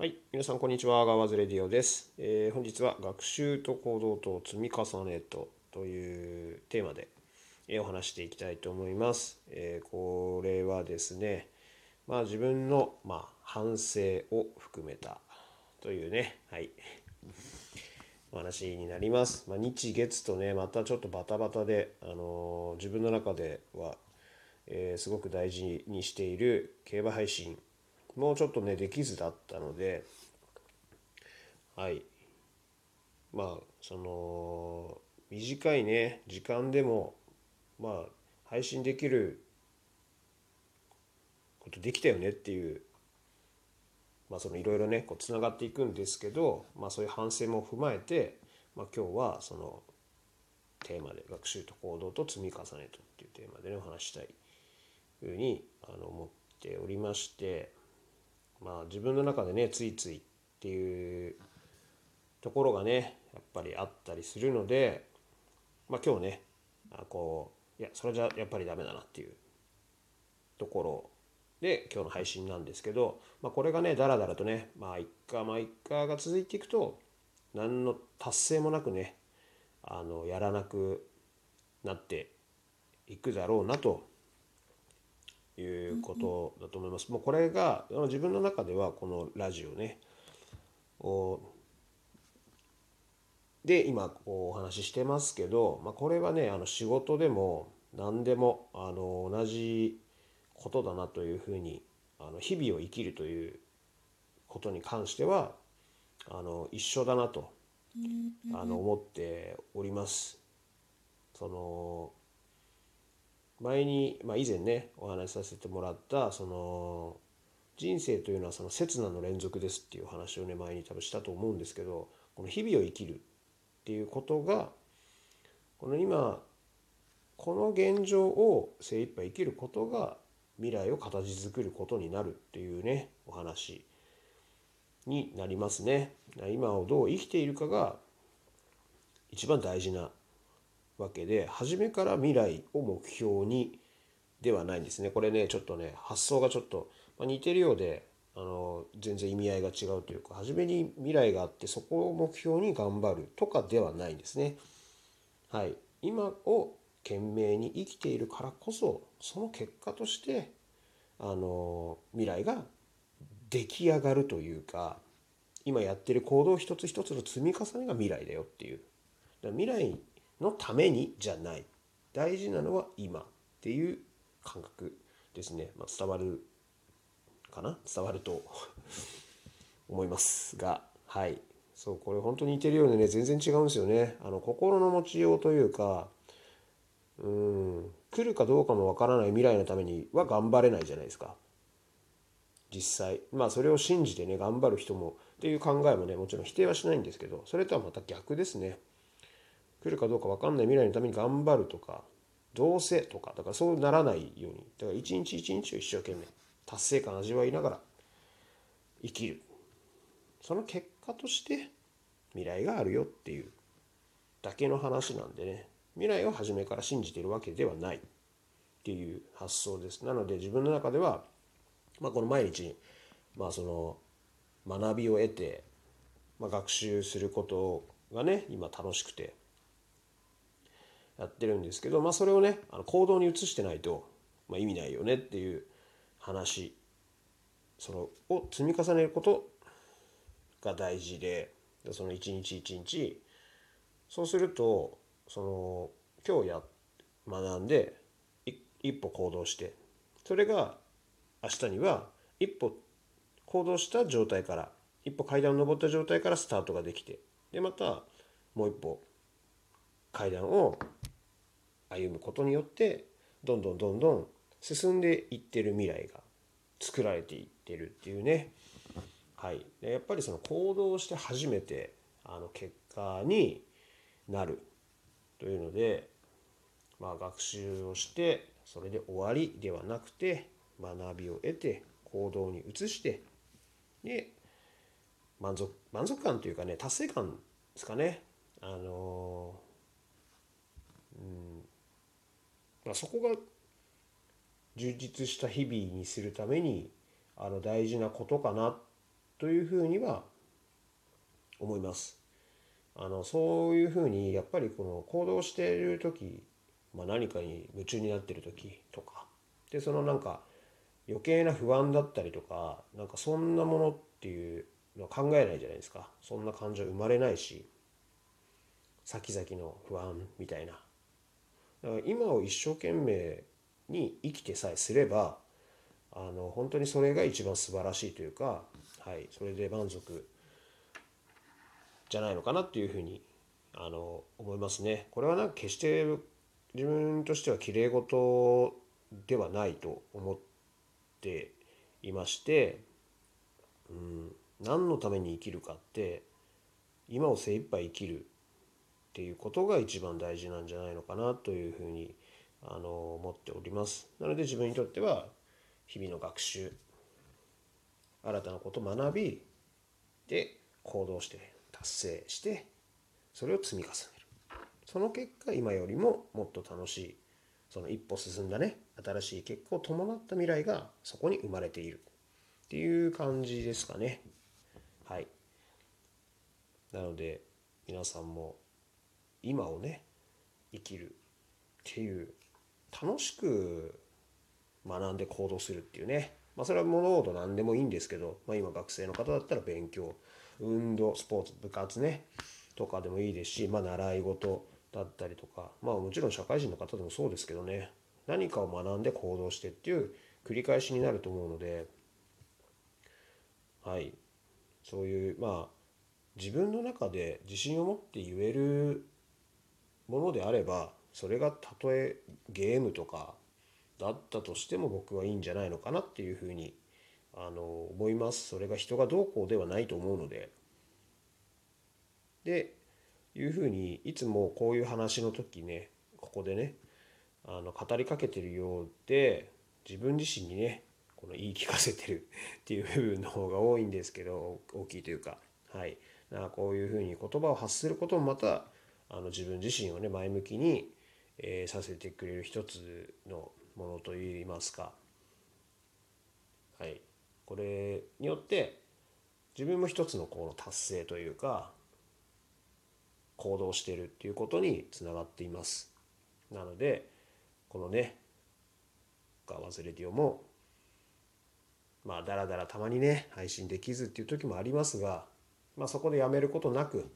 はい、皆さんこんにちは。ガワズレディオです。えー本日は学習と行動と積み重ねとというテーマで、えーお話していきたいと思います。えーこれはですね、まあ自分のまあ反省を含めたというね、はい、お話になります。まあ、日月とね、またちょっとバタバタで、あの自分の中では、えすごく大事にしている競馬配信もうちょっとねできずだったのではい。まあその短いね時間でもまあ配信できることできたよねっていうまあそのいろいろねこうつながっていくんですけどまあそういう反省も踏まえて、まあ、今日はそのテーマで学習と行動と積み重ねとっていうテーマでねお話したいふうにあの思っておりましてまあ自分の中でねついついっていうところがねやっぱりあったりするのでまあ今日ねあこういやそれじゃやっぱりダメだなっていうところで今日の配信なんですけど、まあ、これがねだらだらとねまあ一回まあ一回が続いていくと何の達成もなくねあのやらなくなっていくだろうなということだと思います。もうこれが自分の中ではこのラジオねをで今こうお話ししてますけど、まあ、これはねあの仕事でも何でもあの同じことだなというふうにあの日々を生きるということに関してはあの一緒だなとあの思っております。その前に、まあ、以前ねお話しさせてもらったその人生というのはその刹那の連続ですっていう話をね前に多分したと思うんですけどこの日々を生きるっていうことがこの今この現状を精一杯生きることが未来を形作ることになるっていうねお話になりますね。今をどう生きているかが一番大事なわけで初めから未来を目標にではないんですね。これねちょっとね発想がちょっと、まあ、似てるようであの全然意味合いが違うというか初めに未来があってそこを目標に頑張るとかではないんですね。はい、今を懸命に生きているからこそその結果としてあの未来が出来上がるというか今やってる行動一つ一つの積み重ねが未来だよっていう。だから未来のためにじゃない。大事なのは今っていう感覚ですね、まあ、伝わるかな？伝わると思いますが。はい。そうこれ本当に似てるようでね全然違うんですよね。あの心の持ちようというかうん来るかどうかもわからない未来のためには頑張れないじゃないですか。実際。まあそれを信じてね頑張る人もっていう考えもねもちろん否定はしないんですけどそれとはまた逆ですね。来るかどうか分かんない未来のために頑張るとかどうせとかだからそうならないように。だから一日一日を一生懸命達成感味わいながら生きる。その結果として未来があるよっていうだけの話なんでね。未来を初めから信じてるわけではない。っていう発想です。なので自分の中では、まあ、この毎日、まあ、その学びを得て、まあ、学習することがね今楽しくてやってるんですけど、まあ、それをねあの行動に移してないと、まあ、意味ないよねっていう話そのを積み重ねることが大事でその一日一日そうするとその今日や学んで一歩行動してそれが明日には一歩行動した状態から一歩階段を上った状態からスタートができてでまたもう一歩階段を歩むことによってどんどんどんどん進んでいってる未来が作られていってるっていうね。はい。やっぱりその行動して初めてあの結果になるというのでまあ学習をしてそれで終わりではなくて学びを得て行動に移してで満足満足感というかね達成感ですかね。あのうんまあ、そこが充実した日々にするためにあの大事なことかなというふうには思います。あのそういうふうにやっぱりこの行動している時、まあ、何かに夢中になってる時とかでそのなんか余計な不安だったりとかなんかそんなものっていうのは考えないじゃないですかそんな感情生まれないし先々の不安みたいな今を一生懸命に生きてさえすればあの本当にそれが一番素晴らしいというか、はい、それで満足じゃないのかなっていうふうにあの思いますね。これはなんか決して自分としてはきれい事ではないと思っていまして、うん、何のために生きるかって今を精一杯生きるっていうことが一番大事なんじゃないのかなというふうにあの思っております。なので自分にとっては日々の学習新たなことを学びで行動して達成してそれを積み重ねる。その結果今よりももっと楽しいその一歩進んだね新しい結果を伴った未来がそこに生まれている。っていう感じですかね。はい。なので皆さんも今をね生きるっていう楽しく学んで行動するっていうね、まあ、それは物事何でもいいんですけど、まあ、今学生の方だったら勉強運動スポーツ部活ねとかでもいいですし、まあ、習い事だったりとかまあもちろん社会人の方でもそうですけどね。何かを学んで行動してっていう繰り返しになると思うのではい。そういうまあ自分の中で自信を持って言えるものであればそれがたとえゲームとかだったとしても僕はいいんじゃないのかなっていうふうにあの思います。それが人がどうこうではないと思うので。でいうふうにいつもこういう話の時ねここでねあの語りかけてるようで自分自身にねこの言い聞かせてる っていう部分の方が多いんですけど大きいというか。はい。なこういうふうに言葉を発することもまたあの自分自身をね前向きに、えー、させてくれる一つのものといいますか。はい。これによって自分も一つのこの達成というか行動しているっていうことにつながっています。なのでこのね「ガワズレディオ」もまあだらだらたまにね配信できずっていう時もありますが、まあ、そこでやめることなく、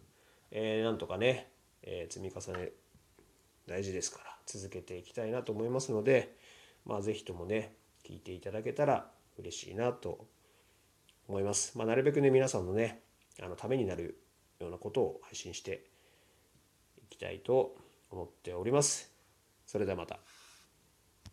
えー、なんとかね、えー、積み重ね大事ですから続けていきたいなと思いますので、まあ、是非ともね聞いていただけたら嬉しいなと思います。まあ、なるべくね皆さんのねあのためになるようなことを配信していきたいと思っております。それではまた。